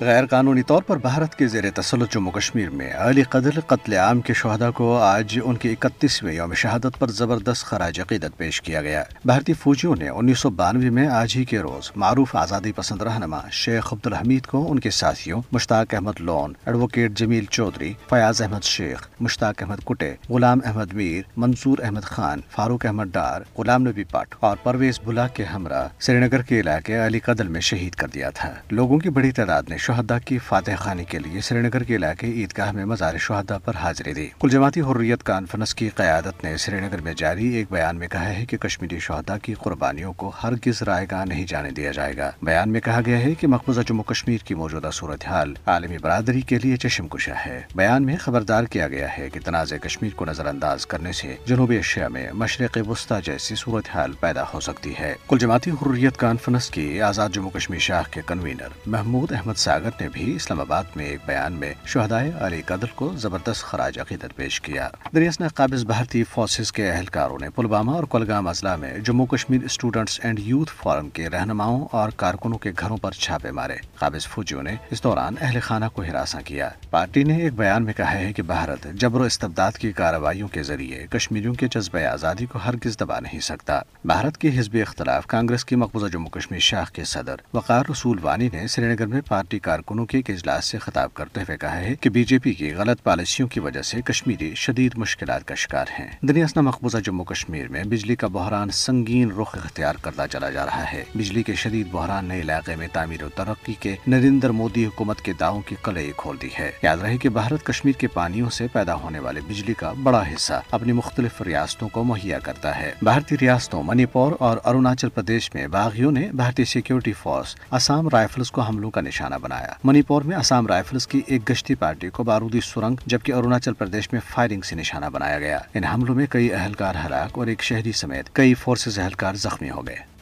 غیر قانونی طور پر بھارت کے زیر تسلط جموں کشمیر میں علی قدر قتل عام کے شہدا کو آج ان کے اکتیسویں یوم شہادت پر زبردست خراج عقیدت پیش کیا گیا۔ بھارتی فوجیوں نے انیس سو بانوے میں آج ہی کے روز معروف آزادی پسند رہنما شیخ عبد الحمید کو ان کے ساتھیوں مشتاق احمد لون، ایڈوکیٹ جمیل چودھری، فیاض احمد شیخ، مشتاق احمد کٹے، غلام احمد میر، منصور احمد خان، فاروق احمد ڈار، غلام نبی پٹ اور پرویز بلا کے ہمراہ سری نگر کے علاقے علی قدل میں شہید کر دیا تھا۔ لوگوں کی بڑی تعداد نے شہدا کی فاتح خانی کے لیے سری نگر کے علاقے عیدگاہ میں مزار شہدا پر حاضری دی۔ کل جماعتی حریت کانفرنس کی قیادت نے سری نگر میں جاری ایک بیان میں کہا ہے کہ کشمیری شہدا کی قربانیوں کو ہرگز رائے گاہ نہیں جانے دیا جائے گا۔ بیان میں کہا گیا ہے کہ مقبوضہ جموں کشمیر کی موجودہ صورتحال عالمی برادری کے لیے چشم کشا ہے۔ بیان میں خبردار کیا گیا ہے کہ تنازع کشمیر کو نظر انداز کرنے سے جنوبی ایشیا میں مشرق وسطی جیسی صورتحال پیدا ہو سکتی ہے۔ کل جماعتی حریت کانفرنس کی آزاد جموں کشمیر شاخ کے کنوینر محمود احمد ساگر نے بھی اسلام آباد میں ایک بیان میں شہدائے علی قدر کو زبردست خراج عقیدت پیش کیا۔ دریاس نے قابض بھارتی فورسز کے اہلکاروں نے پلوامہ اور کلگام اضلاع میں Jammu Kashmir students and youth forum کے رہنماؤں اور کارکنوں کے گھروں پر چھاپے مارے۔ قابض فوجیوں نے اس دوران اہل خانہ کو ہراساں کیا۔ پارٹی نے ایک بیان میں کہا ہے کہ بھارت جبر و استبداد کی کارروائیوں کے ذریعے کشمیریوں کے جذبہ آزادی کو ہرگز دبا نہیں سکتا۔ بھارت کے حزب اختلاف کانگریس کی مقبوضہ جموں کشمیر شاخ کے صدر وقار رسول وانی نے سری نگر میں پارٹی کارکنوں کے ایک اجلاس سے خطاب کرتے ہوئے کہا ہے کہ بی جے پی کی غلط پالیسیوں کی وجہ سے کشمیری شدید مشکلات کا شکار ہیں۔ دنیاسنا مقبوضہ جموں کشمیر میں بجلی کا بحران سنگین رخ اختیار کرتا چلا جا رہا ہے۔ بجلی کے شدید بحران نے علاقے میں تعمیر و ترقی کے نریندر مودی حکومت کے دعووں کی قلعے کھول دی ہے۔ یاد رہے کہ بھارت کشمیر کے پانیوں سے پیدا ہونے والے بجلی کا بڑا حصہ اپنی مختلف ریاستوں کو مہیا کرتا ہے۔ بھارتی ریاستوں منی پور اور اروناچل پردیش میں باغیوں نے بھارتی سیکیورٹی فورس آسام رائفلز کو حملوں کا نشانہ بنا بنایا۔ منی پور میں آسام رائفلز کی ایک گشتی پارٹی کو بارودی سرنگ جبکہ اروناچل پردیش میں فائرنگ سے نشانہ بنایا گیا۔ ان حملوں میں کئی اہلکار ہلاک اور ایک شہری سمیت کئی فورسز اہلکار زخمی ہو گئے۔